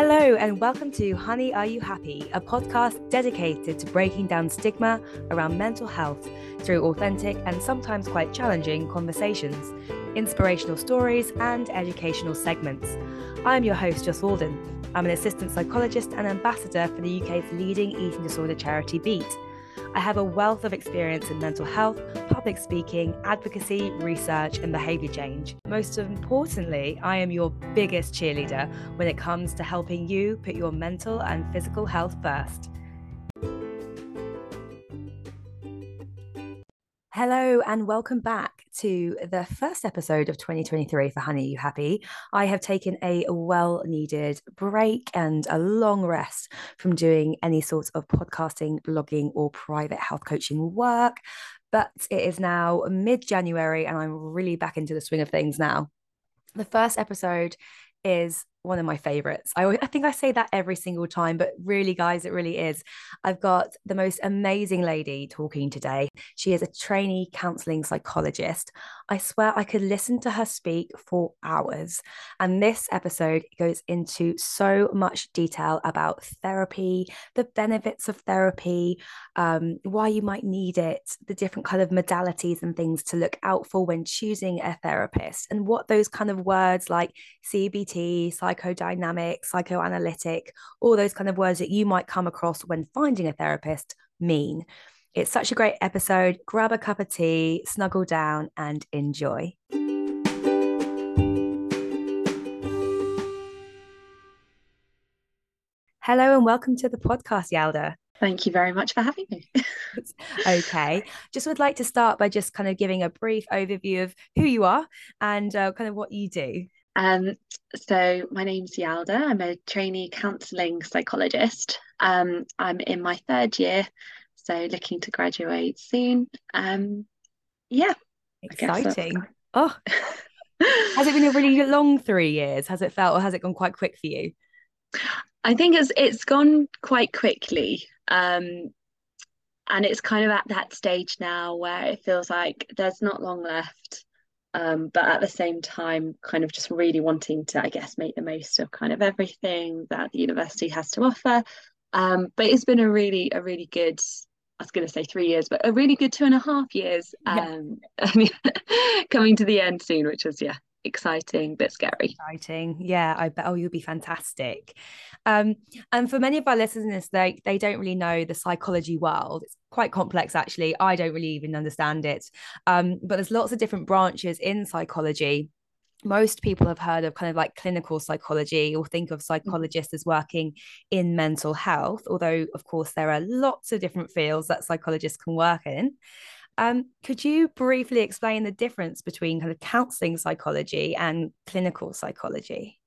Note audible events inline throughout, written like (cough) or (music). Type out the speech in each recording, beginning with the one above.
Hello, and welcome to Honey Are You Happy, a podcast dedicated to breaking down stigma around mental health through authentic and sometimes quite challenging conversations, inspirational stories, and educational segments. I'm your host, Joss Walden. I'm an assistant psychologist and ambassador for the UK's leading eating disorder charity Beat. I have a wealth of experience in mental health, public speaking, advocacy, research, and behaviour change. Most importantly, I am your biggest cheerleader when it comes to helping you put your mental and physical health first. Hello, and welcome back to the first episode of 2023 for Honey You Happy. I have taken a well needed break and a long rest from doing any sort of podcasting, blogging, or private health coaching work. But it is now mid January, and I'm really back into the swing of things now. The first episode is one of my favorites. I, I think I say that every single time, but really, guys, it really is. I've got the most amazing lady talking today. She is a trainee counseling psychologist. I swear I could listen to her speak for hours. And this episode goes into so much detail about therapy, the benefits of therapy, um, why you might need it, the different kind of modalities and things to look out for when choosing a therapist, and what those kind of words like CBT, psychodynamic, psychoanalytic, all those kind of words that you might come across when finding a therapist mean. It's such a great episode. Grab a cup of tea, snuggle down, and enjoy. Hello and welcome to the podcast, Yalda. Thank you very much for having me. (laughs) okay. Just would like to start by just kind of giving a brief overview of who you are and uh, kind of what you do. Um, so my name's Yalda. I'm a trainee counselling psychologist. Um, I'm in my third year, so looking to graduate soon. Um, yeah. Exciting. Oh. (laughs) has it been a really long three years? Has it felt or has it gone quite quick for you? I think it's it's gone quite quickly. Um, and it's kind of at that stage now where it feels like there's not long left um, but at the same time kind of just really wanting to i guess make the most of kind of everything that the university has to offer um, but it's been a really a really good I was going to say three years, but a really good two and a half years um, yeah. (laughs) coming to the end soon, which is, yeah, exciting but scary. Exciting. Yeah i bet. Oh you'll be fantastic. Um and for many of our listeners they they don't really know the psychology world. It's quite complex actually. I don't really even understand it. Um but there's lots of different branches in psychology. Most people have heard of kind of like clinical psychology or think of mm. psychologists as working in mental health although of course there are lots of different fields that psychologists can work in um, could you briefly explain the difference between kind of counseling psychology and clinical psychology?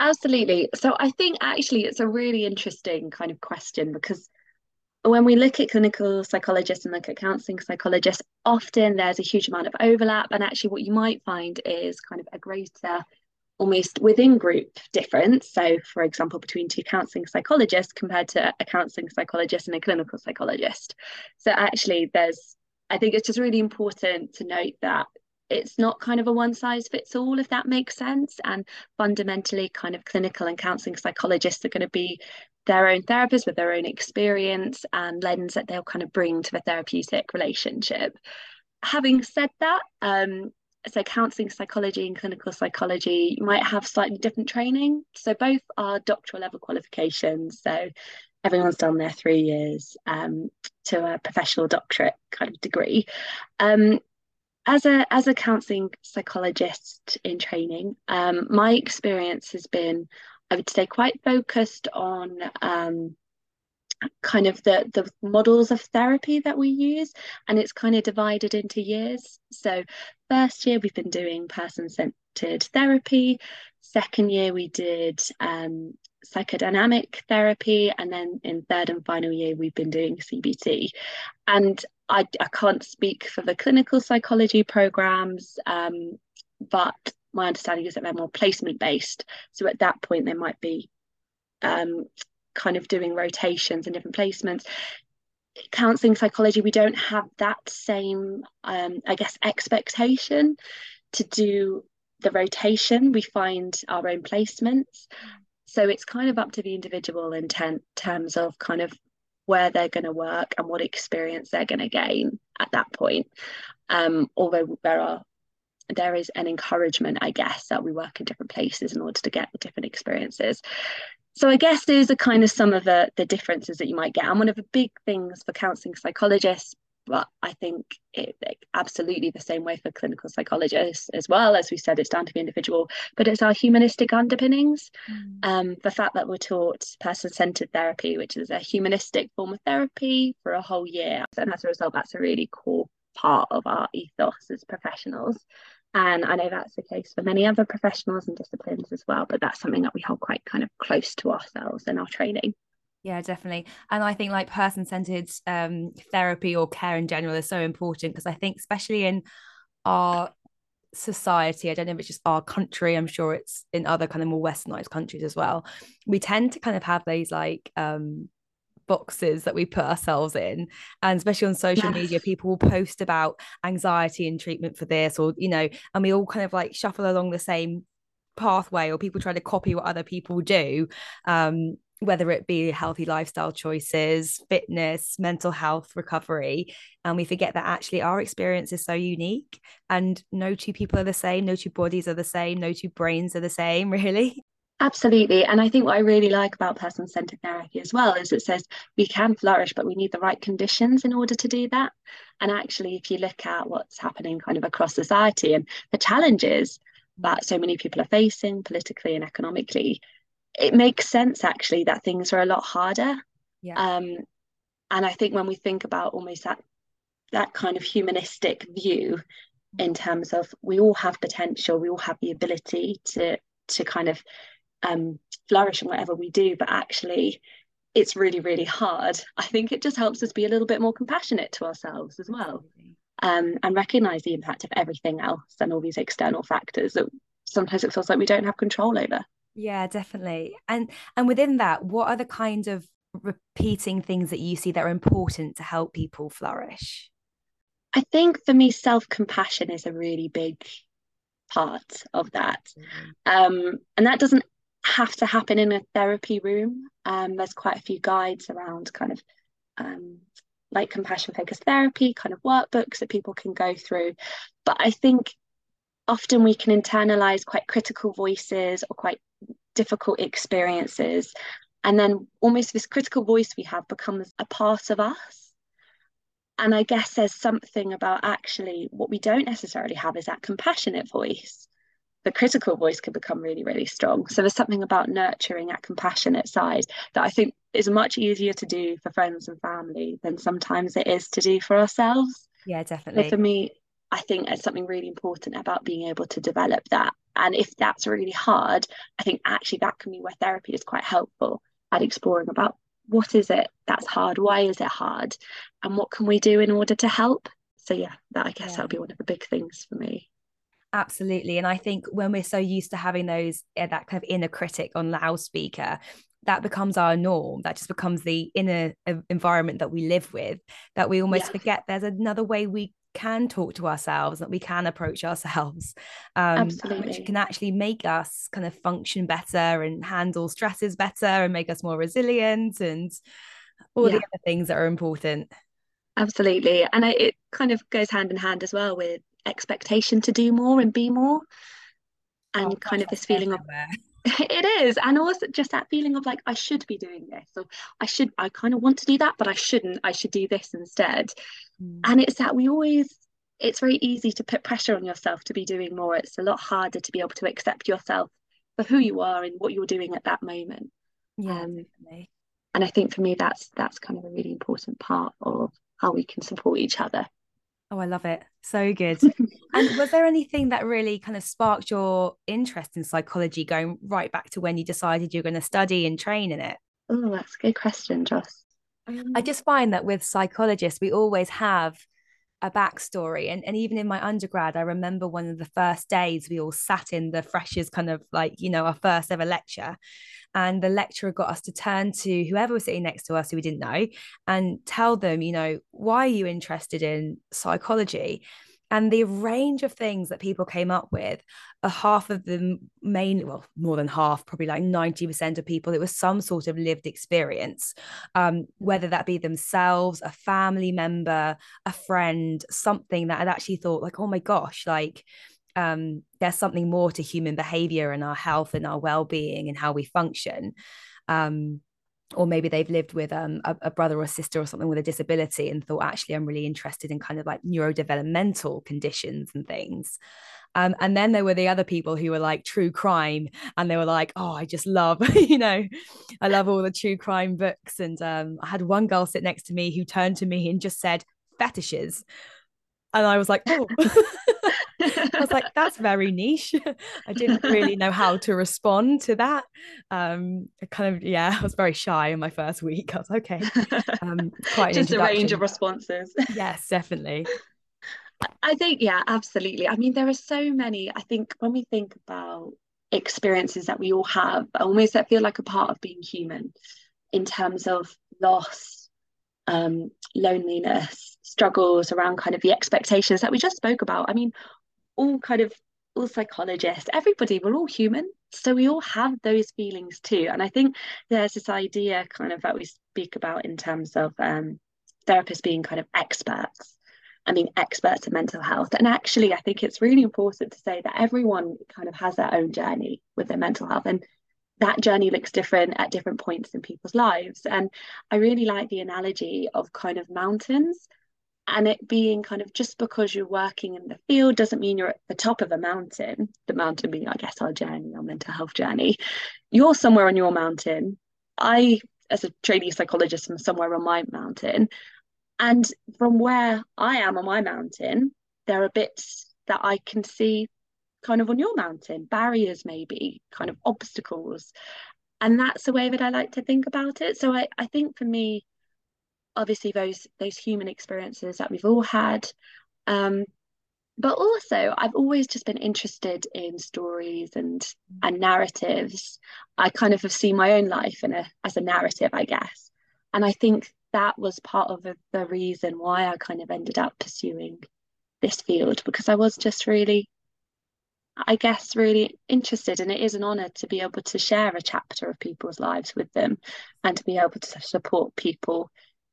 Absolutely. So I think actually it's a really interesting kind of question because when we look at clinical psychologists and look at counseling psychologists, often there's a huge amount of overlap. And actually, what you might find is kind of a greater, almost within group difference. So, for example, between two counseling psychologists compared to a counseling psychologist and a clinical psychologist. So, actually, there's I think it's just really important to note that it's not kind of a one size fits all, if that makes sense. And fundamentally, kind of clinical and counseling psychologists are going to be their own therapists with their own experience and lens that they'll kind of bring to the therapeutic relationship. Having said that, um, so counseling psychology and clinical psychology might have slightly different training. So both are doctoral level qualifications. So everyone's done their three years um, to a professional doctorate kind of degree. Um, as a as a counselling psychologist in training, um, my experience has been, I would say, quite focused on um, kind of the the models of therapy that we use, and it's kind of divided into years. So, first year we've been doing person centered therapy. Second year we did um, psychodynamic therapy and then in third and final year we've been doing cbt and i, I can't speak for the clinical psychology programs um, but my understanding is that they're more placement based so at that point they might be um, kind of doing rotations and different placements counseling psychology we don't have that same um, i guess expectation to do the rotation we find our own placements So it's kind of up to the individual in ten- terms of kind of where they're going to work and what experience they're going to gain at that point. Um, although there are there is an encouragement, I guess, that we work in different places in order to get the different experiences. So I guess those are kind of some of the the differences that you might get. And one of the big things for counselling psychologists, but I think it, absolutely the same way for clinical psychologists as well. As we said, it's down to the individual, but it's our humanistic underpinnings. Mm. Um, the fact that we're taught person-centered therapy, which is a humanistic form of therapy for a whole year, and as a result, that's a really core part of our ethos as professionals. And I know that's the case for many other professionals and disciplines as well, but that's something that we hold quite kind of close to ourselves in our training. Yeah, definitely. And I think like person centered um, therapy or care in general is so important because I think, especially in our society, I don't know if it's just our country, I'm sure it's in other kind of more westernized countries as well. We tend to kind of have these like um, boxes that we put ourselves in. And especially on social media people will post about anxiety and treatment for this or you know and we all kind of like shuffle along the same pathway or people try to copy what other people do um, whether it be healthy lifestyle choices fitness mental health recovery. And we forget that actually our experience is so unique and no two people are the same no two bodies are the same no two brains are the same (laughs) really Absolutely. And I think what I really like about person centered therapy as well is it says we can flourish, but we need the right conditions in order to do that. And actually, if you look at what's happening kind of across society and the challenges that so many people are facing politically and economically, it makes sense actually that things are a lot harder. Yeah. Um, and I think when we think about almost that that kind of humanistic view in terms of we all have potential, we all have the ability to to kind of um, flourish in whatever we do, but actually it's really, really hard. I think it just helps us be a little bit more compassionate to ourselves as well. Um, and recognize the impact of everything else and all these external factors that sometimes it feels like we don't have control over. Yeah, definitely. And and within that, what are the kind of repeating things that you see that are important to help people flourish? I think for me, self compassion is a really big part of that. Mm-hmm. Um, and that doesn't have to happen in a therapy room. Um, there's quite a few guides around kind of um, like compassion focused therapy, kind of workbooks that people can go through. But I think often we can internalize quite critical voices or quite difficult experiences. And then almost this critical voice we have becomes a part of us. And I guess there's something about actually what we don't necessarily have is that compassionate voice the critical voice can become really, really strong. So there's something about nurturing that compassionate side that I think is much easier to do for friends and family than sometimes it is to do for ourselves. Yeah, definitely. So for me, I think it's something really important about being able to develop that. And if that's really hard, I think actually that can be where therapy is quite helpful at exploring about what is it that's hard, why is it hard, and what can we do in order to help. So yeah, that I guess yeah. that'll be one of the big things for me. Absolutely. And I think when we're so used to having those, uh, that kind of inner critic on loudspeaker, that becomes our norm. That just becomes the inner uh, environment that we live with, that we almost yeah. forget there's another way we can talk to ourselves, that we can approach ourselves, um, which can actually make us kind of function better and handle stresses better and make us more resilient and all yeah. the other things that are important. Absolutely. And I, it kind of goes hand in hand as well with expectation to do more and be more. And oh, kind of this feeling of (laughs) (laughs) it is. And also just that feeling of like i should be doing this or i should i kind of want to do that but i shouldn't. I should do this instead. Mm. and it's that we always it's very easy to put pressure on yourself to be doing more. It's a lot harder to be able to accept yourself for who you are and what you're doing at that moment. Yeah um, and i think for me that's that's kind of a really important part of how we can support each other Oh, I love it. So good. (laughs) and was there anything that really kind of sparked your interest in psychology going right back to when you decided you're going to study and train in it? Oh, that's a good question, Joss. Um, I just find that with psychologists, we always have a backstory. And, and even in my undergrad, I remember one of the first days we all sat in the freshers kind of like, you know, our first ever lecture. And the lecturer got us to turn to whoever was sitting next to us who we didn't know and tell them, you know, why are you interested in psychology? And the range of things that people came up with a half of them mainly, well more than half probably like 90% of people it was some sort of lived experience. Um, whether that be themselves a family member a friend something that had actually thought like oh my gosh like um, there's something more to human behavior and our health and our well-being and how we function. Um, or maybe they've lived with um, a, a, brother or sister or something with a disability and thought actually i'm really interested in kind of like neurodevelopmental conditions and things. Um, and then there were the other people who were like true crime and they were like oh i just love (laughs) you know i love all the true crime books. And um, i had one girl sit next to me who turned to me and just said fetishes and i was like oh (laughs) I was like, that's very niche. (laughs) I didn't really know how to respond to that. Um, kind of, yeah, (laughs) I was very shy in my first week. I was okay. Um, quite just a range of responses. yes, definitely. I think, yeah, absolutely. I mean, there are so many. I think when we think about experiences that we all have, almost that feel like a part of being human in terms of loss, um, loneliness, struggles around kind of the expectations that we just spoke about. I mean, all kind of all psychologists, everybody, we're all human. So we all have those feelings too. And I think there's this idea kind of that we speak about in terms of um, therapists being kind of experts. I mean, experts in mental health. And actually, I think it's really important to say that everyone kind of has their own journey with their mental health. And that journey looks different at different points in people's lives. And I really like the analogy of kind of mountains and it being kind of just because you're working in the field doesn't mean you're at the top of a mountain. The mountain being i guess our journey our mental health journey. You're somewhere on your mountain. I as a trainee psychologist am somewhere on my mountain. And from where i am on my mountain there are bits that i can see kind of on your mountain barriers maybe kind of obstacles. And that's the way that i like to think about it. So i, I think for me obviously those those human experiences that we've all had um, but also I've always just been interested in stories and and narratives. I kind of have seen my own life in a as a narrative, I guess, and I think that was part of the, the reason why I kind of ended up pursuing this field because I was just really, I guess, really interested, and it is an honor to be able to share a chapter of people's lives with them, and to be able to support people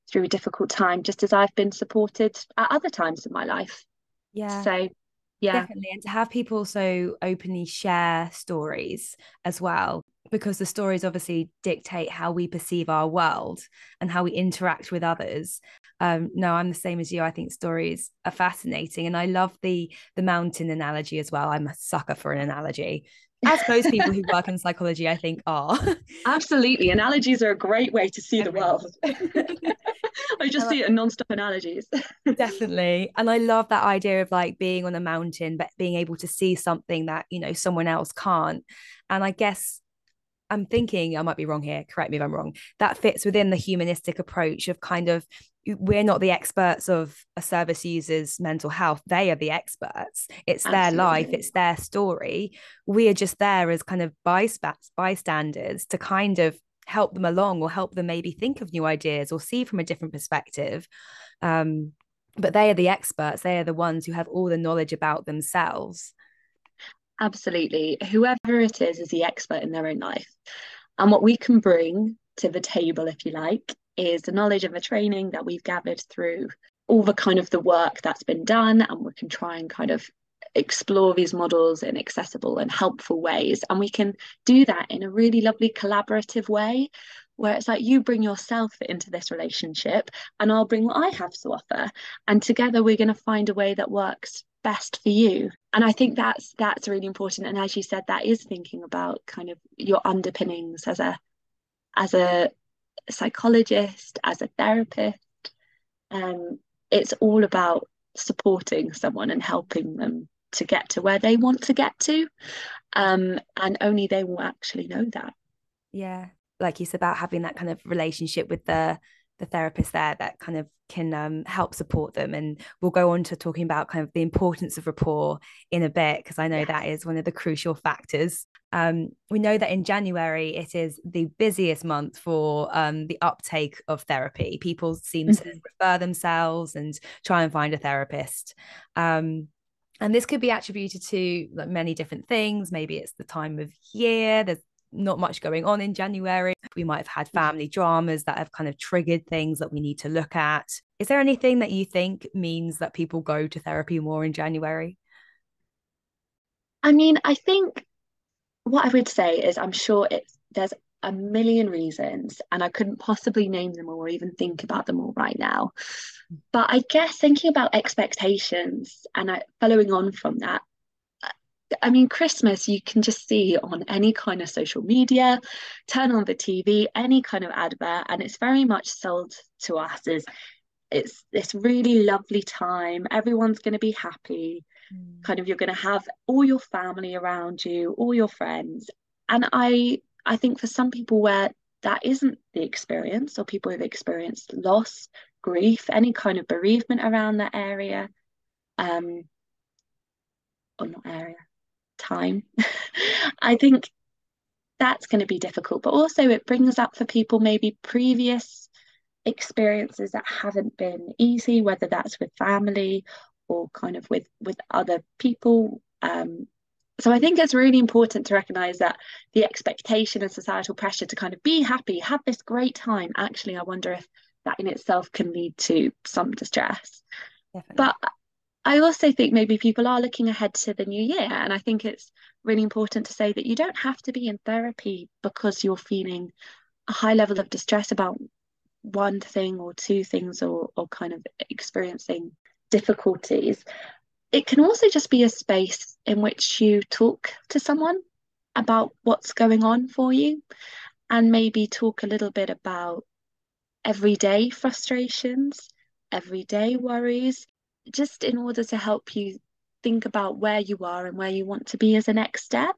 through a difficult time, just as I've been supported at other times in my life. Yeah. So, yeah. Definitely. And to have people so openly share stories as well, because the stories obviously dictate how we perceive our world and how we interact with others. Um, no, I'm the same as you. I think stories are fascinating, and I love the the mountain analogy as well. I'm a sucker for an analogy as most people who work in (laughs) psychology, I think, are. Absolutely. Analogies are a great way to see the world. (laughs) (laughs) I just see it in non-stop analogies. Definitely. And I love that idea of like being on a mountain, but being able to see something that, you know, someone else can't. And I guess I'm thinking, I might be wrong here, correct me if I'm wrong, that fits within the humanistic approach of kind of we're not the experts of a service user's mental health. They are the experts. It's Absolutely. their life, it's their story. We are just there as kind of bystanders to kind of help them along or help them maybe think of new ideas or see from a different perspective. Um, but they are the experts, they are the ones who have all the knowledge about themselves. Absolutely. Whoever it is is the expert in their own life. And what we can bring to the table, if you like, is the knowledge and the training that we've gathered through all the kind of the work that's been done and we can try and kind of explore these models in accessible and helpful ways and we can do that in a really lovely collaborative way where it's like you bring yourself into this relationship and I'll bring what I have to offer and together we're going to find a way that works best for you and I think that's that's really important and as you said that is thinking about kind of your underpinnings as a as a psychologist, as a therapist. Um, it's all about supporting someone and helping them to get to where they want to get to. Um, and only they will actually know that. Yeah. Like you said about having that kind of relationship with the the therapist there that kind of can um, help support them. And we'll go on to talking about kind of the importance of rapport in a bit, because I know that is one of the crucial factors. Um, we know that in January, it is the busiest month for um, the uptake of therapy. People seem mm-hmm. to refer themselves and try and find a therapist. Um, and this could be attributed to like many different things. Maybe it's the time of year. There's not much going on in January. We might have had mm-hmm. family dramas that have kind of triggered things that we need to look at. Is there anything that you think means that people go to therapy more in January? I mean, I think what I would say is I'm sure it's there's a million reasons and I couldn't possibly name them all or even think about them all right now. But I guess thinking about expectations and I, following on from that, I mean, Christmas, you can just see on any kind of social media, turn on the TV, any kind of advert, and it's very much sold to us as it's this really lovely time. Everyone's going to be happy. Mm. Kind of, you're going to have all your family around you, all your friends. And I, I think for some people where that isn't the experience, or people who've experienced loss, grief, any kind of bereavement around that area, um, or not area, time. (laughs) I think that's going to be difficult, but also it brings up for people maybe previous experiences that haven't been easy, whether that's with family or kind of with with other people. Um, so I think it's really important to recognize that the expectation and societal pressure to kind of be happy, have this great time. Actually, I wonder if that in itself can lead to some distress. Definitely. But I also think maybe people are looking ahead to the new year. And I think it's really important to say that you don't have to be in therapy because you're feeling a high level of distress about one thing or two things or, or kind of experiencing difficulties. It can also just be a space in which you talk to someone about what's going on for you and maybe talk a little bit about everyday frustrations, everyday worries, just in order to help you think about where you are and where you want to be as a next step.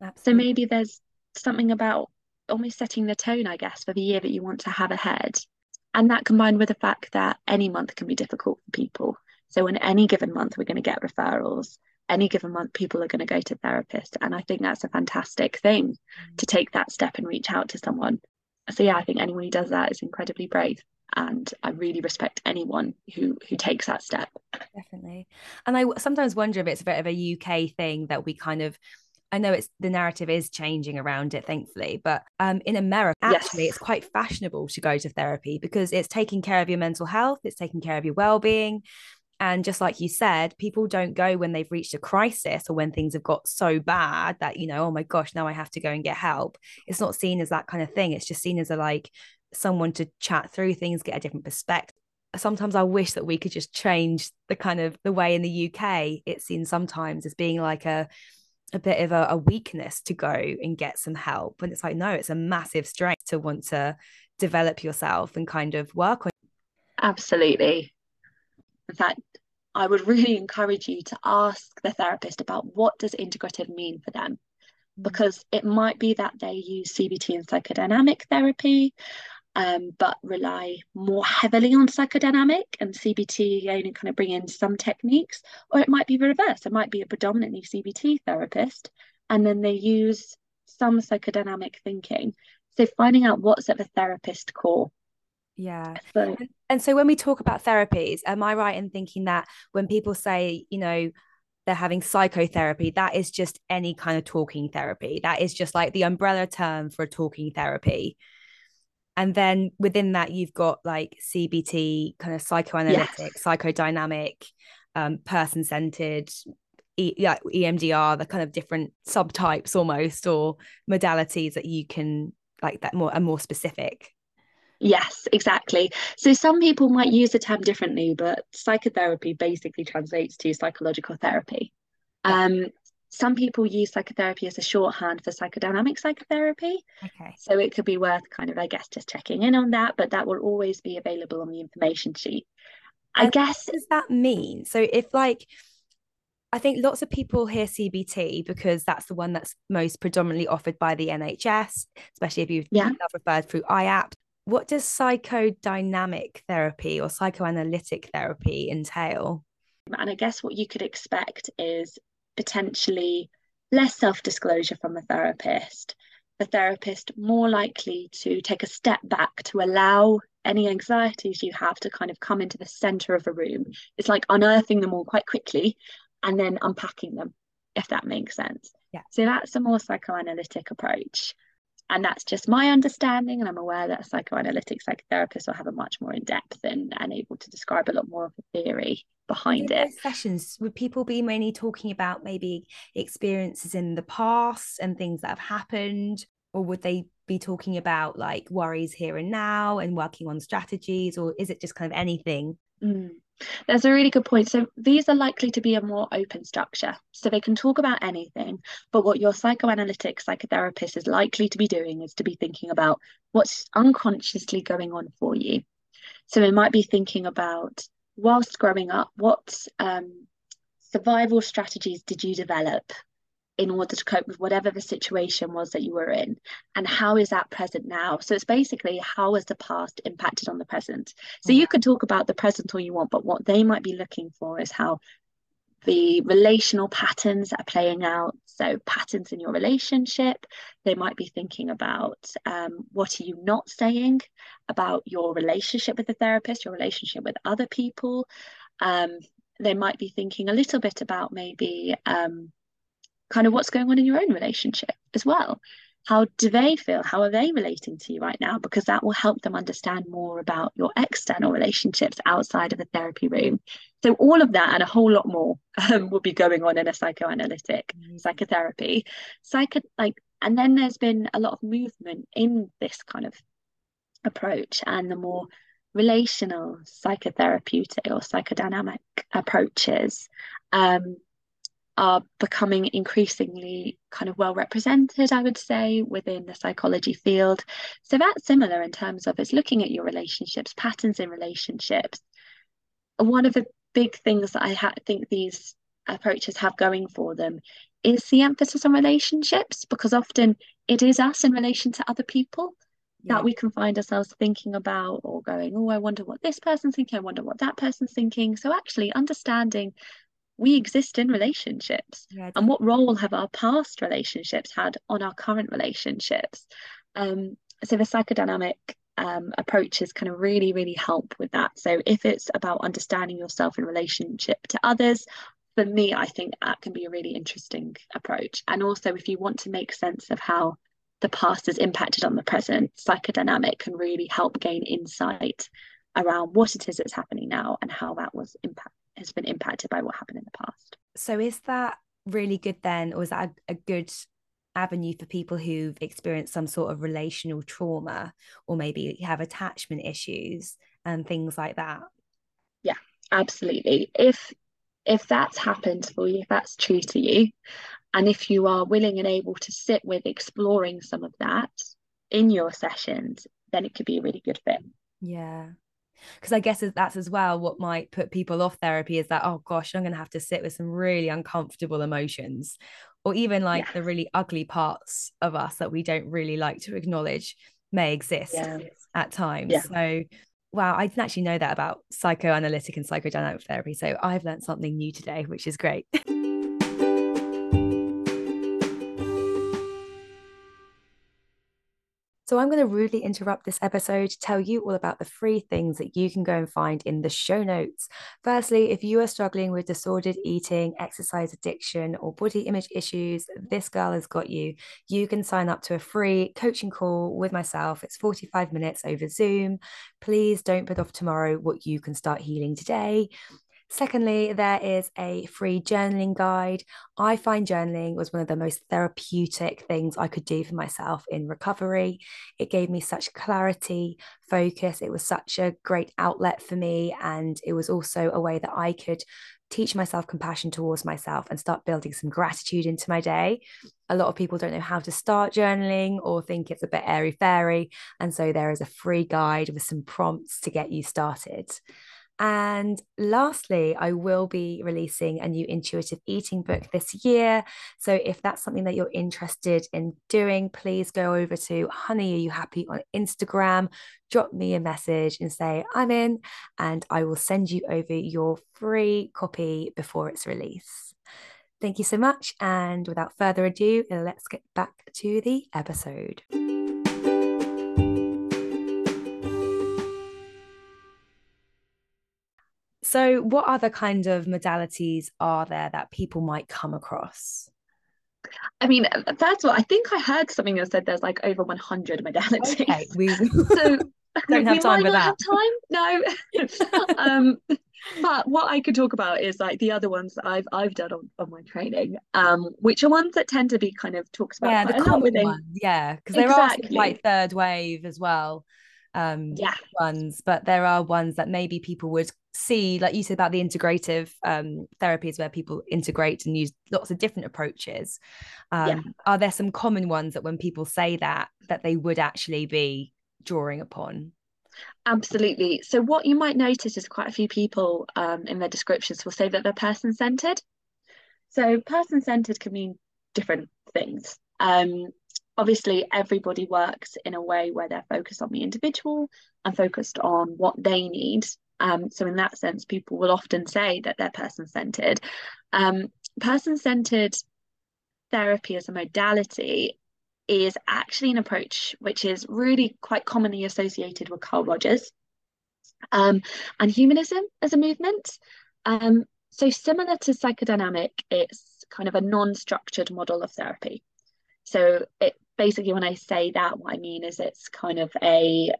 Absolutely. So maybe there's something about almost setting the tone, I guess, for the year that you want to have ahead. And that combined with the fact that any month can be difficult for people. So in any given month, we're going to get referrals. Any given month, people are going to go to therapists. And I think that's a fantastic thing mm. to take that step and reach out to someone. So yeah, I think anyone who does that is incredibly brave and I really respect anyone who who takes that step. Definitely, and I sometimes wonder if it's a bit of a UK thing that we kind of. I know it's the narrative is changing around it, thankfully, but um, in America, actually, yes. it's quite fashionable to go to therapy because it's taking care of your mental health, it's taking care of your well-being, and just like you said, people don't go when they've reached a crisis or when things have got so bad that, you know, oh my gosh, now I have to go and get help. It's not seen as that kind of thing. It's just seen as a like, someone to chat through things, get a different perspective. Sometimes I wish that we could just change the kind of the way in the UK it's seen sometimes as being like a a bit of a, a weakness to go and get some help. And it's like, no, it's a massive strength to want to develop yourself and kind of work on. Absolutely. In fact, I would really encourage you to ask the therapist about what does integrative mean for them mm. because it might be that they use CBT and psychodynamic therapy um, but rely more heavily on psychodynamic and CBT only kind of bring in some techniques, or it might be the reverse. It might be a predominantly CBT therapist, and then they use some psychodynamic thinking. So finding out what's at the therapist core. Yeah. So, and so when we talk about therapies, am I right in thinking that when people say, you know, they're having psychotherapy, that is just any kind of talking therapy. That is just like the umbrella term for a talking therapy and then within that you've got like cbt kind of psychoanalytic yes. psychodynamic um, person-centered e- yeah, emdr the kind of different subtypes almost or modalities that you can like that more and more specific Yes, exactly. So some people might use the term differently, but psychotherapy basically translates to psychological therapy. Um, some people use psychotherapy as a shorthand for psychodynamic psychotherapy. Okay. So it could be worth kind of, I guess, just checking in on that, but that will always be available on the information sheet. I guess. What does that mean? So if like, I think lots of people hear CBT because that's the one that's most predominantly offered by the NHS, especially if you've yeah. referred through IAPT. what does psychodynamic therapy or psychoanalytic therapy entail? And I guess what you could expect is potentially less self disclosure from a therapist, the therapist more likely to take a step back to allow any anxieties you have to kind of come into the center of a room. It's like unearthing them all quite quickly and then unpacking them, if that makes sense. Yeah. So that's a more psychoanalytic approach. And that's just my understanding. And I'm aware that a psychoanalytic psychotherapist will have a much more in depth and, and able to describe a lot more of the theory behind it. Sessions would people be mainly talking about maybe experiences in the past and things that have happened, or would they be talking about like worries here and now and working on strategies, or is it just kind of anything? Mm. That's a really good point. So these are likely to be a more open structure. So they can talk about anything, but what your psychoanalytic psychotherapist is likely to be doing is to be thinking about what's unconsciously going on for you. So it might be thinking about whilst growing up, what um, survival strategies did you develop in order to cope with whatever the situation was that you were in? And how is that present now? So it's basically how has the past impacted on the present? So you could talk about the present all you want but what they might be looking for is how the relational patterns that are playing out so patterns in your relationship they might be thinking about um, what are you not saying about your relationship with the therapist your relationship with other people um, they might be thinking a little bit about maybe um, kind of what's going on in your own relationship as well. How do they feel? How are they relating to you right now? Because that will help them understand more about your external relationships outside of the therapy room. So, all of that and a whole lot more um, will be going on in a psychoanalytic mm-hmm. psychotherapy. Psycho, like, and then there's been a lot of movement in this kind of approach and the more relational psychotherapeutic or psychodynamic approaches um, are becoming increasingly kind of well represented, I would say, within the psychology field. So that's similar in terms of it's looking at your relationships, patterns in relationships. One of the big things that I ha- think these approaches have going for them is the emphasis on relationships, because often it is us in relation to other people. That we can find ourselves thinking about or going, oh, I wonder what this person's thinking, I wonder what that person's thinking. So, actually, understanding we exist in relationships. Yeah, and what role have our past relationships had on our current relationships? Um, so the psychodynamic um, approaches kind of really really help with that. So if it's about understanding yourself in relationship to others for me i think that can be a really interesting approach. And also if you want to make sense of how the past has impacted on the present psychodynamic can really help gain insight around what it is that's happening now and how that was impact has been impacted by what happened in the past. So is that really good then, or is that a, a good avenue for people who've experienced some sort of relational trauma or maybe have attachment issues and things like that? Yeah, absolutely. If if that's happened for you, if that's true to you, and if you are willing and able to sit with exploring some of that in your sessions, then it could be a really good fit. Yeah because I guess that's as well what might put people off therapy is that oh gosh I'm going to have to sit with some really uncomfortable emotions or even like the really ugly parts of us that we don't really like to acknowledge may exist yeah. at times yeah. so wow I didn't actually know that about psychoanalytic and psychodynamic therapy so I've learned something new today which is great (laughs) So I'm going to rudely interrupt this episode to tell you all about the free things that you can go and find in the show notes. Firstly, if you are struggling with disordered eating, exercise addiction, or body image issues, this girl has got you. You can sign up to a free coaching call with myself. It's 45 minutes over Zoom. Please don't put off tomorrow what you can start healing today. Secondly, there is a free journaling guide. I find journaling was one of the most therapeutic things I could do for myself in recovery. It gave me such clarity, focus. It was such a great outlet for me. And it was also a way that I could teach myself compassion towards myself and start building some gratitude into my day. A lot of people don't know how to start journaling or think it's a bit airy fairy. And so there is a free guide with some prompts to get you started. And lastly, I will be releasing a new intuitive eating book this year. So if that's something that you're interested in doing, please go over to Honey Are You Happy on Instagram, drop me a message and say, I'm in, and I will send you over your free copy before its release. Thank you so much. And without further ado, let's get back to the episode. So, what other kind of modalities are there that people might come across? I mean, that's what I think I heard something that said there's like over 100 modalities. Okay, we (laughs) so (laughs) don't have time for that. time, No. (laughs) um, but what I could talk about is like the other ones that I've I've done on, on my training, um, which are ones that tend to be kind of talked about. Yeah, the common ones. Yeah, because there exactly. are quite third wave as well um yeah. ones but there are ones that maybe people would see like you said about the integrative um therapies where people integrate and use lots of different approaches. Um yeah. are there some common ones that when people say that that they would actually be drawing upon? Absolutely. So what you might notice is quite a few people um in their descriptions will say that they're person centered so person centered can mean different things. Um obviously everybody works in a way where they're focused on the individual and focused on what they need. Um, so in that sense people will often say that they're person-centered. Um, person-centered therapy as a modality is actually an approach which is really quite commonly associated with carl rogers um, and humanism as a movement. Um, so similar to psychodynamic it's kind of a non-structured model of therapy. So it basically when I say that, what I mean is it's kind of a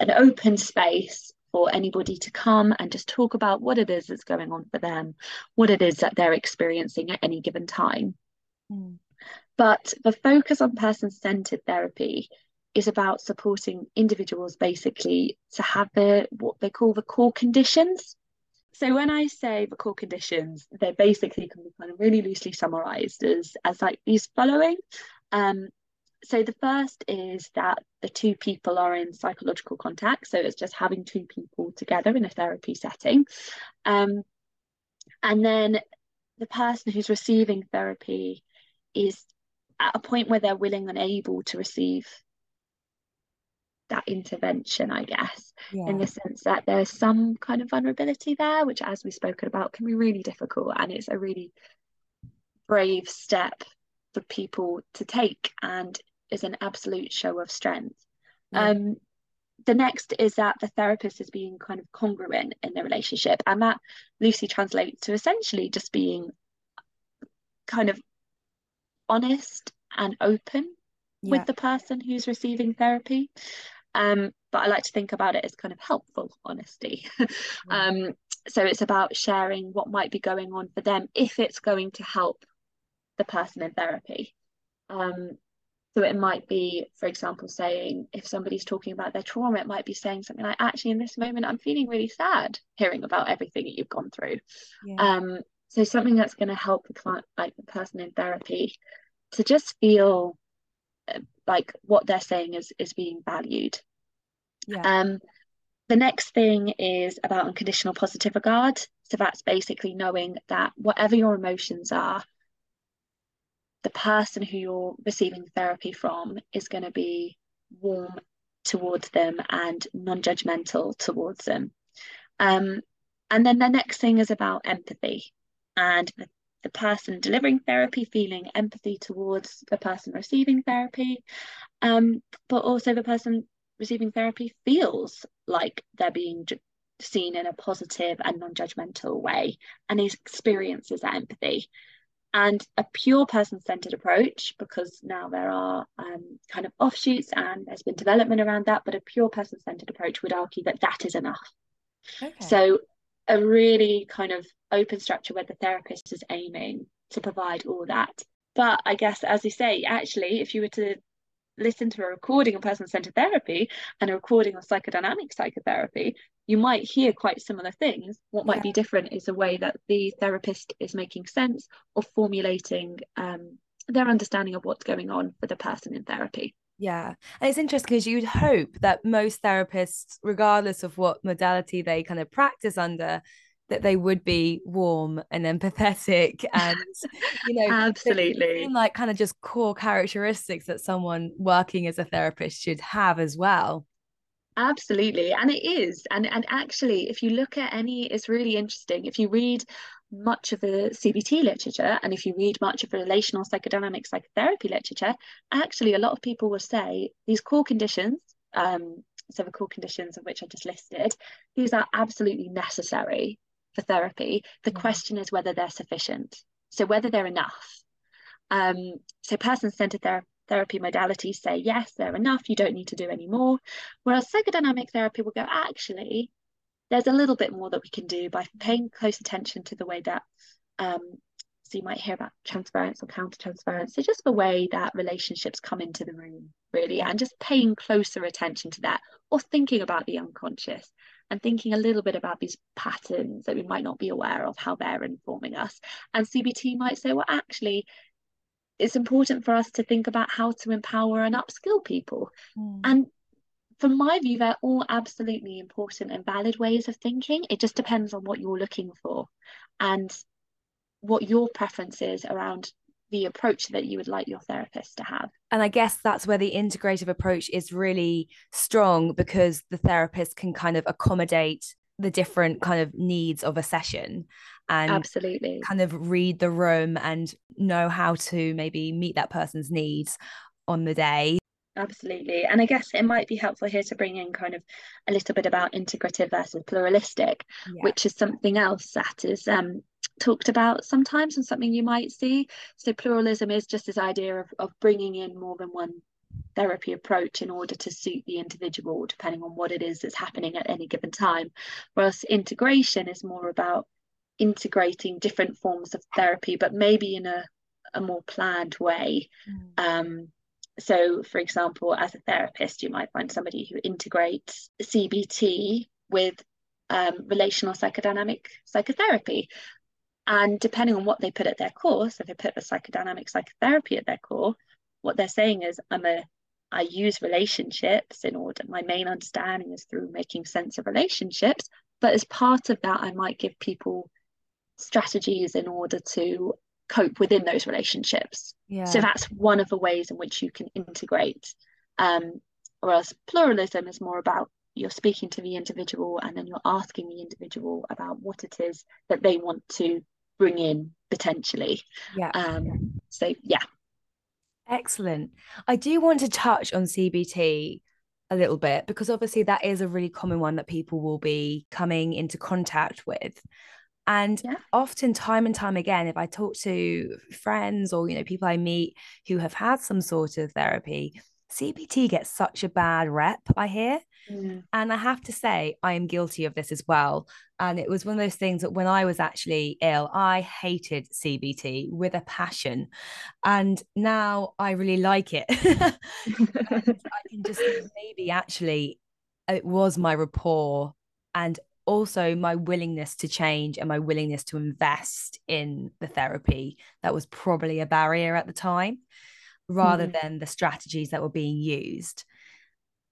an open space for anybody to come and just talk about what it is that's going on for them, what it is that they're experiencing at any given time. Mm. But the focus on person centered therapy is about supporting individuals basically to have the what they call the core conditions. So when I say the core conditions, they basically can be kind of really loosely summarized as as like these following. Um, so the first is that the two people are in psychological contact so it's just having two people together in a therapy setting um, and then the person who's receiving therapy is at a point where they're willing and able to receive that intervention i guess yeah. in the sense that there's some kind of vulnerability there which as we've spoken about can be really difficult and it's a really brave step for people to take and is an absolute show of strength. Yeah. Um, the next is that the therapist is being kind of congruent in the relationship, and that loosely translates to essentially just being kind of honest and open yeah. with the person who's receiving therapy. Um, but I like to think about it as kind of helpful honesty. (laughs) Um, so it's about sharing what might be going on for them if it's going to help the person in therapy. Um, so it might be, for example, saying if somebody's talking about their trauma, it might be saying something like, actually, in this moment, I'm feeling really sad hearing about everything that you've gone through. Yeah. Um, so something that's going to help the client, like the person in therapy, to just feel uh, like what they're saying is is being valued. Yeah. Um, the next thing is about unconditional positive regard. So that's basically knowing that whatever your emotions are, the person who you're receiving therapy from is going to be warm towards them and non-judgmental towards them. Um, and then the next thing is about empathy and the, the person delivering therapy feeling empathy towards the person receiving therapy. Um, but also the person receiving therapy feels like they're being seen in a positive and non-judgmental way and experiences that empathy and a pure person centered approach, because now there are um, kind of offshoots and there's been development around that, but a pure person centered approach would argue that that is enough. Okay. So, a really kind of open structure where the therapist is aiming to provide all that. But I guess, as you say, actually, if you were to listen to a recording of person centered therapy and a recording of psychodynamic psychotherapy, you might hear quite similar things. What might yeah. be different is the way that the therapist is making sense or formulating um, their understanding of what's going on for the person in therapy. Yeah. And it's interesting because you'd hope that most therapists, regardless of what modality they kind of practice under, that they would be warm and empathetic (laughs) and you know absolutely. like kind of just core characteristics that someone working as a therapist should have as well. Absolutely and it is and and actually if you look at any it's really interesting if you read much of the CBT literature and if you read much of the relational psychodynamic psychotherapy literature actually a lot of people will say these core conditions um so the core conditions of which I just listed these are absolutely necessary for therapy. The yeah. question is whether they're sufficient. So whether they're enough. Um, so person-centered ther- therapy modalities say yes, they're enough. You don't need to do any more. Whereas psychodynamic therapy will go actually. There's a little bit more that we can do by paying close attention to the way that um, so you might hear about transference or counter transference. So just the way that relationships come into the room, really, and just paying closer attention to that, or thinking about the unconscious and thinking a little bit about these patterns that we might not be aware of, how they're informing us. And CBT might say, well, actually, it's important for us to think about how to empower and upskill people. Mm. And from my view, they're all absolutely important and valid ways of thinking. It just depends on what you're looking for and what your preference is around the approach that you would like your therapist to have. And I guess that's where the integrative approach is really strong because the therapist can kind of accommodate the different kind of needs of a session and absolutely kind of read the room and know how to maybe meet that person's needs on the day absolutely and i guess it might be helpful here to bring in kind of a little bit about integrative versus pluralistic yeah. which is something else that is um, talked about sometimes and something you might see. So pluralism is just this idea of, of bringing in more than one therapy approach in order to suit the individual, depending on what it is that's happening at any given time. Whereas integration is more about integrating different forms of therapy, but maybe in a, a more planned way. Mm. Um, so, for example, as a therapist, you might find somebody who integrates CBT with um, relational psychodynamic psychotherapy. And depending on what they put at their core, so if they put the psychodynamic psychotherapy at their core, what they're saying is, I'm a I use relationships in order, my main understanding is through making sense of relationships. But as part of that, I might give people strategies in order to cope within those relationships. Yeah. So that's one of the ways in which you can integrate. Um, whereas pluralism is more about you're speaking to the individual and then you're asking the individual about what it is that they want to bring in potentially. Yeah. Um, so yeah. Excellent. I do want to touch on CBT a little bit because obviously that is a really common one that people will be coming into contact with. And yeah. often, time and time again, if I talk to friends or you know people I meet who have had some sort of therapy, CBT gets such a bad rep. I hear, Mm. And I have to say, I am guilty of this as well. And it was one of those things that when I was actually ill, I hated CBT with a passion. And now I really like it. (laughs) I can just (laughs) maybe actually it was my rapport and also my willingness to change and my willingness to invest in the therapy that was probably a barrier at the time rather mm. than the strategies that were being used.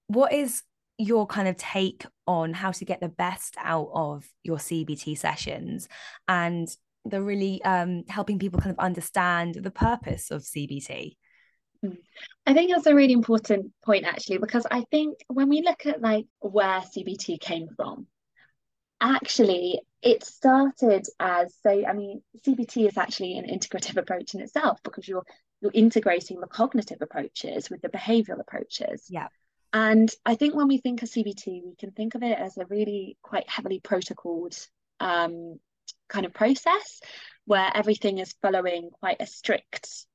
What is your kind of take on how to get the best out of your CBT sessions and the really um, helping people kind of understand the purpose of CBT. Hmm. I think that's a really important point actually, because I think when we look at like where CBT came from, actually it started as so I mean CBT is actually an integrative approach in itself because you're you're integrating the cognitive approaches with the behavioral approaches. Yeah. And I think when we think of CBT, we can think of it as a really quite heavily protocoled um, kind of process where everything is following quite a strict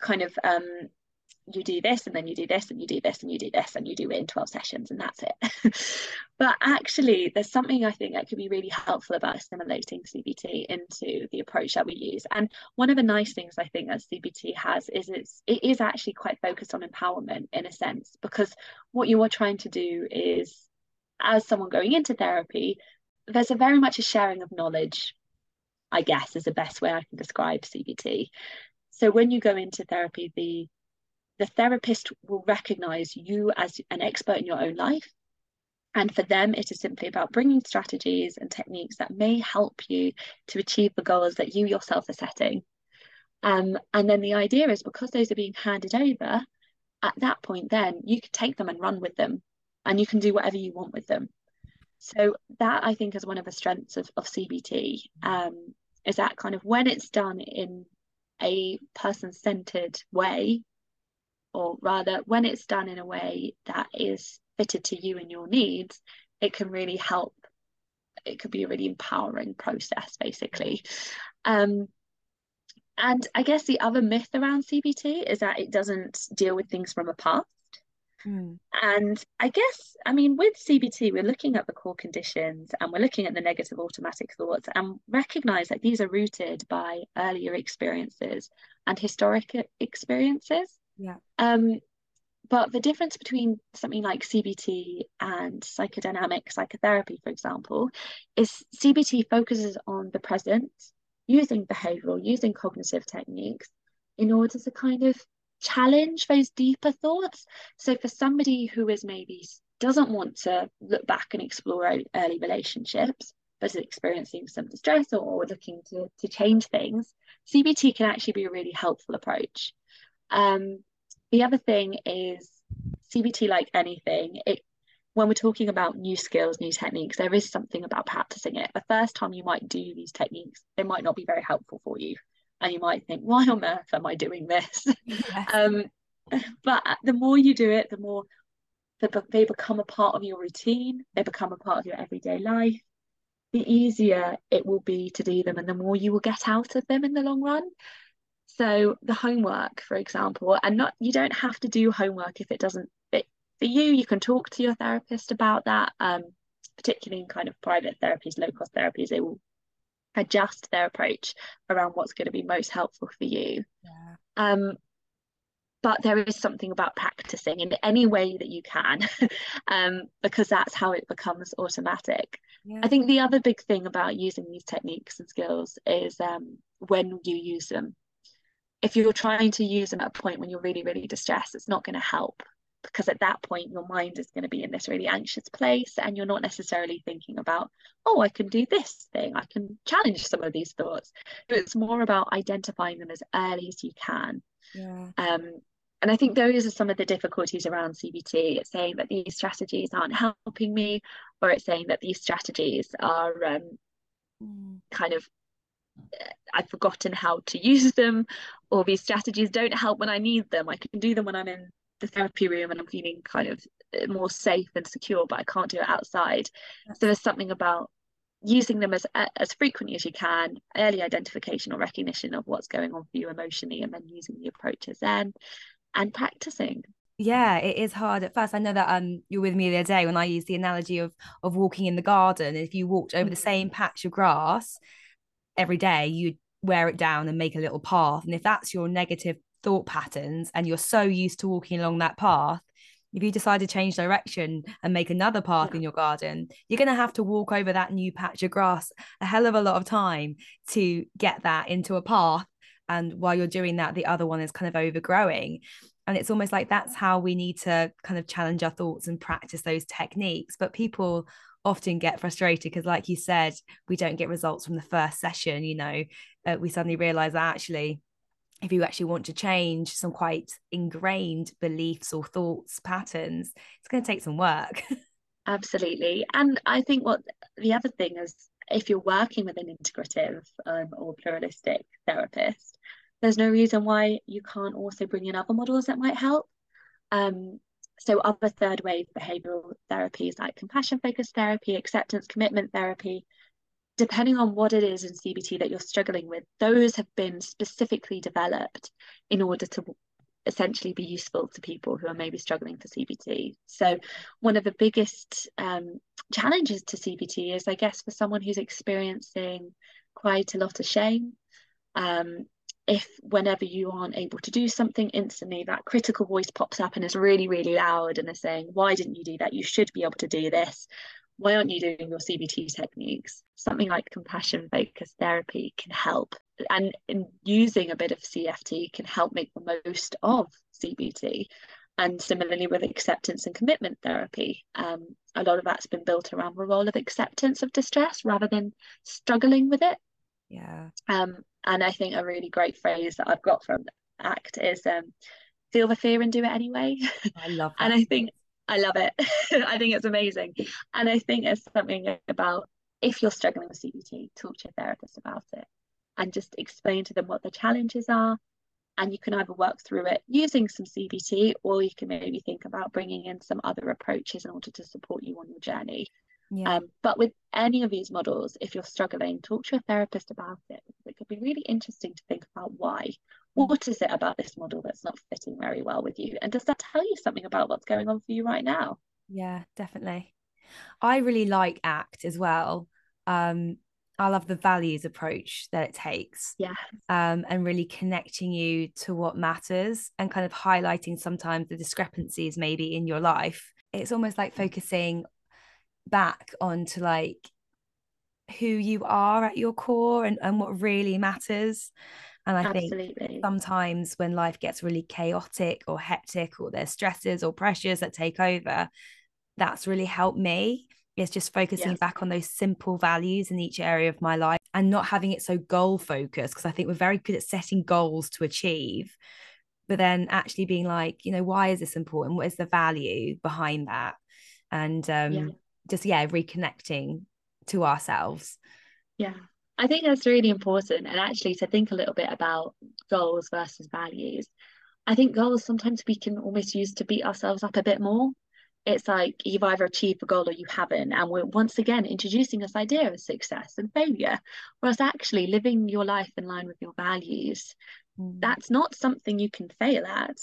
kind of um, you do this and then you do this and you do this and you do this and you do it in 12 sessions and that's it. (laughs) But actually there's something i think that could be really helpful about assimilating cbt into the approach that we use. And one of the nice things i think that cbt has is it's it is actually quite focused on empowerment in a sense because what you are trying to do is as someone going into therapy there's a very much a sharing of knowledge i guess is the best way i can describe cbt so when you go into therapy the the therapist will recognize you as an expert in your own life. And for them, it is simply about bringing strategies and techniques that may help you to achieve the goals that you yourself are setting. Um, and then the idea is because those are being handed over, at that point, then you can take them and run with them and you can do whatever you want with them. So that I think is one of the strengths of, of CBT um, is that kind of when it's done in a person-centered way, or rather when it's done in a way that is fitted to you and your needs, it can really help. It could be a really empowering process, basically. Um, and I guess the other myth around CBT is that it doesn't deal with things from a past. Mm. And I guess, I mean, with CBT, we're looking at the core conditions and we're looking at the negative automatic thoughts and recognize that these are rooted by earlier experiences and historic experiences. Yeah. Um, but the difference between something like CBT and psychodynamic psychotherapy, for example, is CBT focuses on the present using behavioral, using cognitive techniques in order to kind of challenge those deeper thoughts. So for somebody who is maybe doesn't want to look back and explore early relationships, but is experiencing some distress or, or looking to, to change things, CBT can actually be a really helpful approach. Um, the other thing is CBT, like anything, it when we're talking about new skills, new techniques, there is something about practicing it. The first time you might do these techniques, they might not be very helpful for you. And you might think, why on earth am I doing this? (laughs) Yes. (laughs) um, but the more you do it, the more they become a part of your routine, they become a part of your everyday life. The easier it will be to do them, and the more you will get out of them in the long run. So the homework, for example, and not you don't have to do homework if it doesn't fit for you. You can talk to your therapist about that. Um, particularly in kind of private therapies, low cost therapies, they will adjust their approach around what's going to be most helpful for you. Yeah. Um, but there is something about practicing in any way that you can, (laughs) um, because that's how it becomes automatic. Yeah. I think the other big thing about using these techniques and skills is um, when you use them. If you're trying to use them at a point when you're really, really distressed, it's not going to help because at that point your mind is going to be in this really anxious place and you're not necessarily thinking about oh i can do this thing i can challenge some of these thoughts but it's more about identifying them as early as you can yeah. um, and i think those are some of the difficulties around cbt it's saying that these strategies aren't helping me or it's saying that these strategies are um, mm. kind of I've forgotten how to use them, or these strategies don't help when I need them. I can do them when I'm in the therapy room and I'm feeling kind of uh, more safe and secure, but I can't do it outside. So there's something about using them as as frequently as you can, early identification or recognition of what's going on for you emotionally, and then using the approaches then and practicing. Yeah, it is hard at first. I know that um you're with me the other day when I used the analogy of of walking in the garden. If you walked over mm-hmm. the same patch of grass every day, you'd wear it down and make a little path. And if that's your negative thought patterns and you're so used to walking along that path if you decide to change direction and make another path yeah. in your garden, you're going to have to walk over that new patch of grass a hell of a lot of time to get that into a path. And while you're doing that, the other one is kind of overgrowing. And it's almost like that's how we need to kind of challenge our thoughts and practice those techniques. But people often get frustrated because, like you said, we don't get results from the first session. You know, uh, we suddenly realize that actually if you actually want to change some quite ingrained beliefs or thoughts patterns it's going to take some work. (laughs) Absolutely. And i think what the other thing is if you're working with an integrative um, or pluralistic therapist there's no reason why you can't also bring in other models that might help. Um, so other third wave behavioral therapies like compassion focused therapy acceptance commitment therapy depending on what it is in CBT that you're struggling with, those have been specifically developed in order to essentially be useful to people who are maybe struggling for CBT. So, one of the biggest um, challenges to CBT is, I guess, for someone who's experiencing quite a lot of shame. Um, if whenever you aren't able to do something instantly, that critical voice pops up and is really, really loud and is saying, Why didn't you do that? You should be able to do this why aren't you doing your CBT techniques? Something like compassion focused therapy can help. And using a bit of CFT can help make the most of CBT. And similarly with acceptance and commitment therapy, um, a lot of that's been built around the role of acceptance of distress rather than struggling with it. Yeah. Um, and I think a really great phrase that I've got from ACT is um, feel the fear and do it anyway. I love (laughs) that. and I think I love it. (laughs) I think it's amazing. And I think it's something about if you're struggling with CBT, talk to your therapist about it and just explain to them what the challenges are. And you can either work through it using some CBT or you can maybe think about bringing in some other approaches in order to support you on your journey. Yeah. Um, but with any of these models, if you're struggling, talk to a therapist about it. It could be really interesting to think about why. What is it about this model that's not fitting very well with you? And does that tell you something about what's going on for you right now? Yeah, definitely. I really like ACT as well. Um, I love the values approach that it takes. Yeah. Um, and really connecting you to what matters and kind of highlighting sometimes the discrepancies maybe in your life. It's almost like focusing back onto like who you are at your core and, and what really matters. And I Absolutely. think sometimes when life gets really chaotic or hectic or there's stresses or pressures that take over, that's really helped me. It's just focusing yes. back on those simple values in each area of my life and not having it so goal focused. Because I think we're very good at setting goals to achieve, but then actually being like, you know, why is this important? What is the value behind that? And um, yeah just yeah reconnecting to ourselves. Yeah. I think that's really important. And actually to think a little bit about goals versus values i think goals sometimes we can almost use to beat ourselves up a bit more. It's like you've either achieved a goal or you haven't. And we're once again introducing this idea of success and failure whereas actually living your life in line with your values. Mm. that's not something you can fail at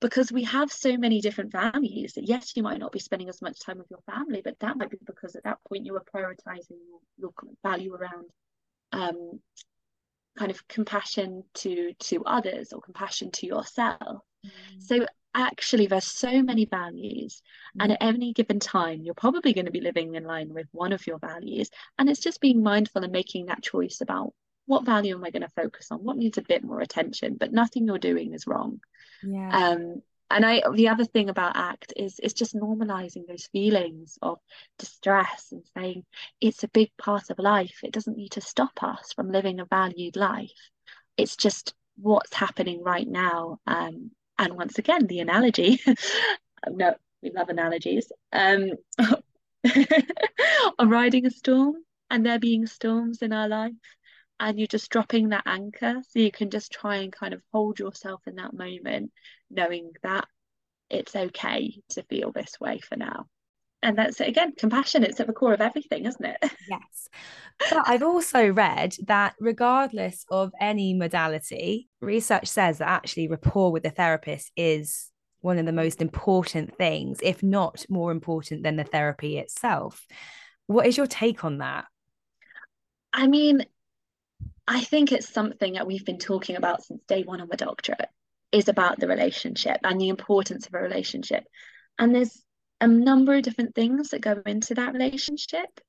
because we have so many different values that yes you might not be spending as much time with your family but that might be because at that point you were prioritizing your, your value around um, kind of compassion to to others or compassion to yourself mm. so actually there's so many values mm. and at any given time you're probably going to be living in line with one of your values and it's just being mindful and making that choice about what value am i going to focus on what needs a bit more attention but nothing you're doing is wrong yeah um and I the other thing about ACT is is just normalizing those feelings of distress and saying it's a big part of life. It doesn't need to stop us from living a valued life. It's just what's happening right now. Um, and once again, the analogy. (laughs) no, we love analogies. Um, (laughs) of riding a storm and there being storms in our life and you're just dropping that anchor so you can just try and kind of hold yourself in that moment knowing that it's okay to feel this way for now. And that's again compassion it's at the core of everything isn't it? (laughs) Yes. But i've also read that regardless of any modality research says that actually rapport with the therapist is one of the most important things if not more important than the therapy itself. What is your take on that? I mean I think it's something that we've been talking about since day one of the doctorate is about the relationship and the importance of a relationship. And there's a number of different things that go into that relationship.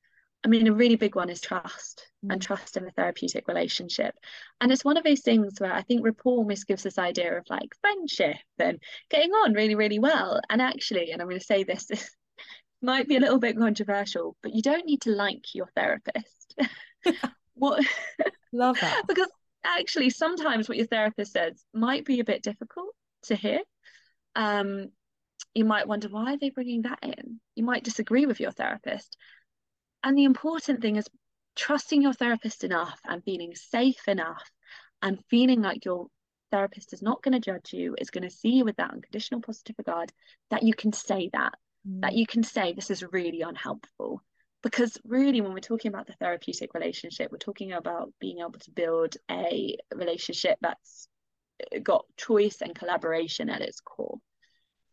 I mean, a really big one is trust mm. and trust in a therapeutic relationship. And it's one of those things where I think rapport almost gives this idea of like friendship and getting on really, really well. And actually, and I'm going to say this, (laughs) this might be a little bit controversial, but you don't need to like your therapist. (laughs) what (laughs) love that. because actually sometimes what your therapist says might be a bit difficult to hear. Um you might wonder why are they bringing that in? You might disagree with your therapist. And the important thing is trusting your therapist enough and feeling safe enough and feeling like your therapist is not going to judge you is going to see you with that unconditional positive regard that you can say that mm. that you can say this is really unhelpful because really when we're talking about the therapeutic relationship we're talking about being able to build a relationship that's got choice and collaboration at its core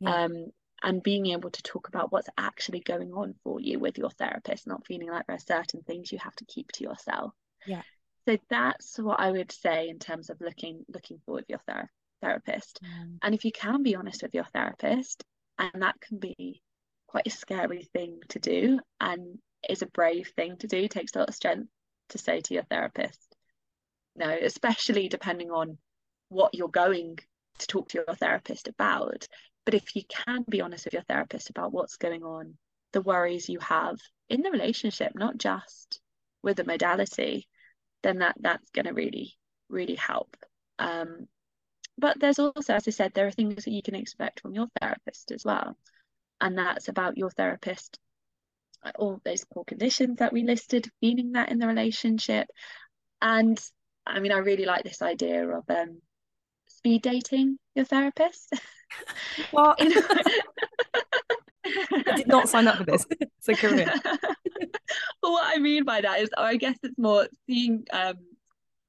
yeah. um, and being able to talk about what's actually going on for you with your therapist not feeling like there are certain things you have to keep to yourself yeah so that's what i would say in terms of looking looking for with your ther- therapist mm. and if you can be honest with your therapist and that can be quite a scary thing to do and is a brave thing to do. It takes a lot of strength to say to your therapist no, especially depending on what you're going to talk to your therapist about. But if you can be honest with your therapist about what's going on, the worries you have in the relationship, not just with the modality, then that that's going to really, really help. Um, but there's also, as I said, there are things that you can expect from your therapist as well. And that's about your therapist all those core conditions that we listed, feeling that in the relationship. And I mean, I really like this idea of um, speed dating your therapist. (laughs) What? I did not sign up for this. (laughs) So career. well, what I mean by that is, I guess it's more seeing, um,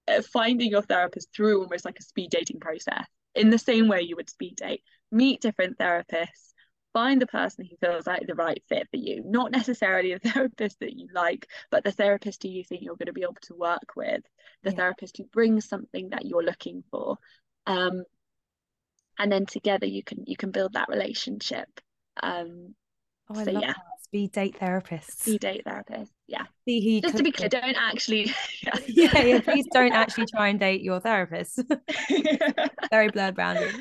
uh, finding your therapist through almost like a speed dating process in the same way you would speed date. Meet different therapists, find the person who feels like the right fit for you not necessarily a (laughs) therapist that you like but the therapist who you think you're going to be able to work with the yeah. therapist who brings something that you're looking for um, and then together you can you can build that relationship um, oh, I so love yeah that. speed date therapists speed date therapists. yeah See, just to be clear don't actually yeah. (laughs) (laughs) yeah yeah please don't actually try and date your therapist very blurred boundary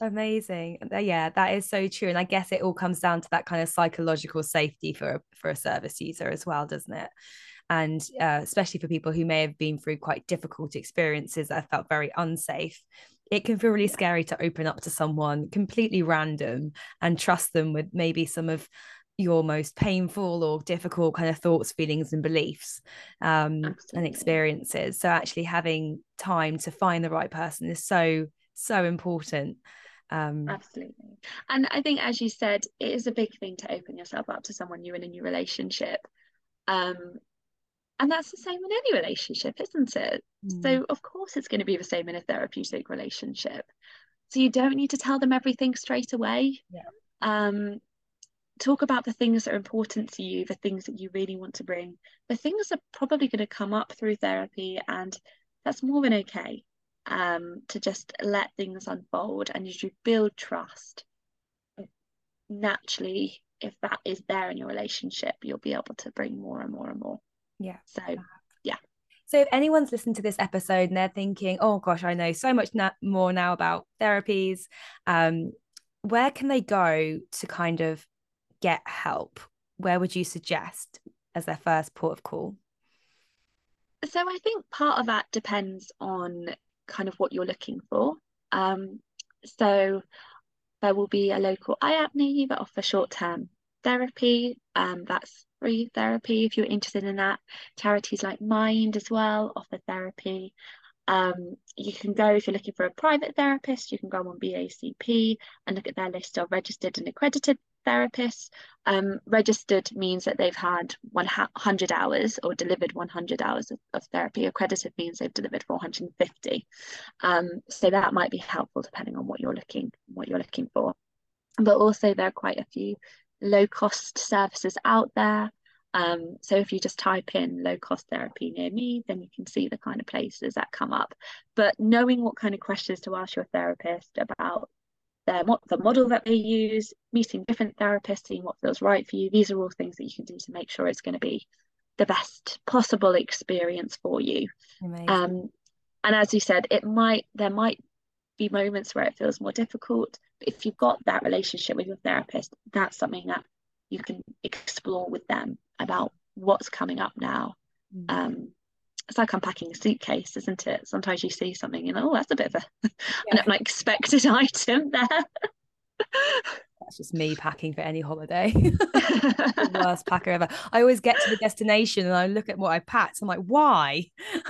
Amazing. Yeah, that is so true. And I guess it all comes down to that kind of psychological safety for a, for a service user as well, doesn't it? And uh, especially for people who may have been through quite difficult experiences that felt very unsafe, it can feel really scary to open up to someone completely random and trust them with maybe some of your most painful or difficult kind of thoughts, feelings, and beliefs um, and experiences. So, actually, having time to find the right person is so so important um, absolutely. And i think as you said it is a big thing to open yourself up to someone new in a new relationship. Um, and that's the same in any relationship isn't it? Mm. so of course it's going to be the same in a therapeutic relationship. So you don't need to tell them everything straight away. Yeah. um, talk about the things that are important to you the things that you really want to bring. The things are probably going to come up through therapy and that's more than okay um, to just let things unfold and as you build trust. Naturally if that is there in your relationship you'll be able to bring more and more and more. Yeah. So yeah. So if anyone's listened to this episode and they're thinking oh gosh i know so much na- more now about therapies um, where can they go to kind of get help? Where would you suggest as their first port of call? So I think part of that depends on kind of what you're looking for. Um, so there will be a local near you that offer short-term therapy. Um, that's free therapy if you're interested in that. Charities like Mind as well offer therapy. Um, you can go if you're looking for a private therapist, you can go on BACP and look at their list of registered and accredited therapists. Um, registered means that they've had 100 hours or delivered 100 hours of, of therapy. Accredited means they've delivered 450. Um, so that might be helpful depending on what you're looking what you're looking for. But also there are quite a few low cost services out there. Um, so if you just type in low cost therapy near me, then you can see the kind of places that come up. But knowing what kind of questions to ask your therapist about their the model that they use, meeting different therapists, seeing what feels right for you. These are all things that you can do to make sure it's going to be the best possible experience for you. Um, and as you said, it might there might be moments where it feels more difficult. But if you've got that relationship with your therapist, that's something that you can explore with them about what's coming up now. Mm. Um, it's like unpacking a suitcase, isn't it? Sometimes you see something, you know, oh, that's a bit of a yeah. an (laughs) unexpected (laughs) item there. (laughs) That's just me packing for any holiday. (laughs) (laughs) worst packer ever. I always get to the destination and I look at what I packed. I'm like, why? (laughs)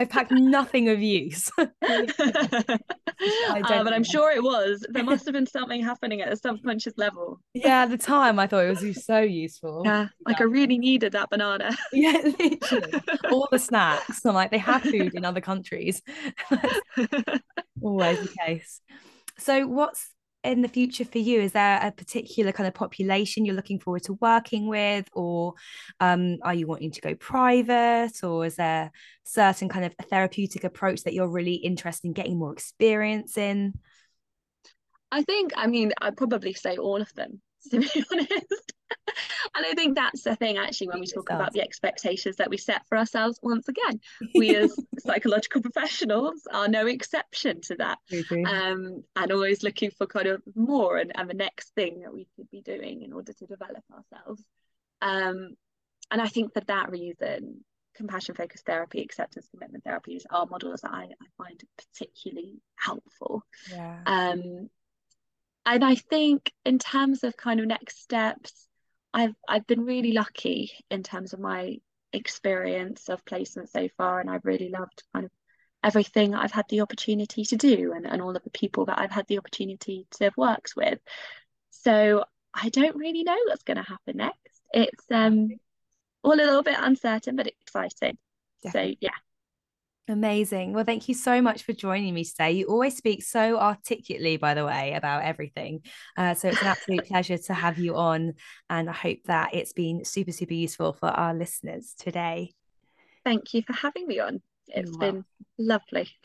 I packed nothing of use. uh, but I'm sure it was. There must have been something happening at a subconscious level. Yeah, at the time I thought it was so useful. Yeah, like I really needed that banana. yeah, literally. All the snacks. I'm like, they have food in other countries. always the case. So what's in the future for you? Is there a particular kind of population you're looking forward to working with, or um, are you wanting to go private, or is there certain kind of therapeutic approach that you're really interested in getting more experience in? I think, I mean, I'd probably say all of them. (laughs) to be honest. and I think that's the thing actually when we talk about the expectations that we set for ourselves. Once again, we as (laughs) psychological professionals are no exception to that. Um, and always looking for kind of more and, and the next thing that we could be doing in order to develop ourselves. Um, and I think for that reason, compassion focused therapy, acceptance commitment therapies are models that I, I find particularly helpful. Yeah. Um, and I think in terms of kind of next steps, I've I've been really lucky in terms of my experience of placement so far, and I've really loved kind of everything I've had the opportunity to do and, and all of the people that I've had the opportunity to have worked with. So I don't really know what's going to happen next. It's um all a little bit uncertain, but exciting. Definitely. So yeah. Amazing. Well, thank you so much for joining me today. You always speak so articulately, by the way, about everything. Uh, so it's an absolute (laughs) pleasure to have you on. And I hope that it's been super, super useful for our listeners today. Thank you for having me on. It's been lovely. (laughs)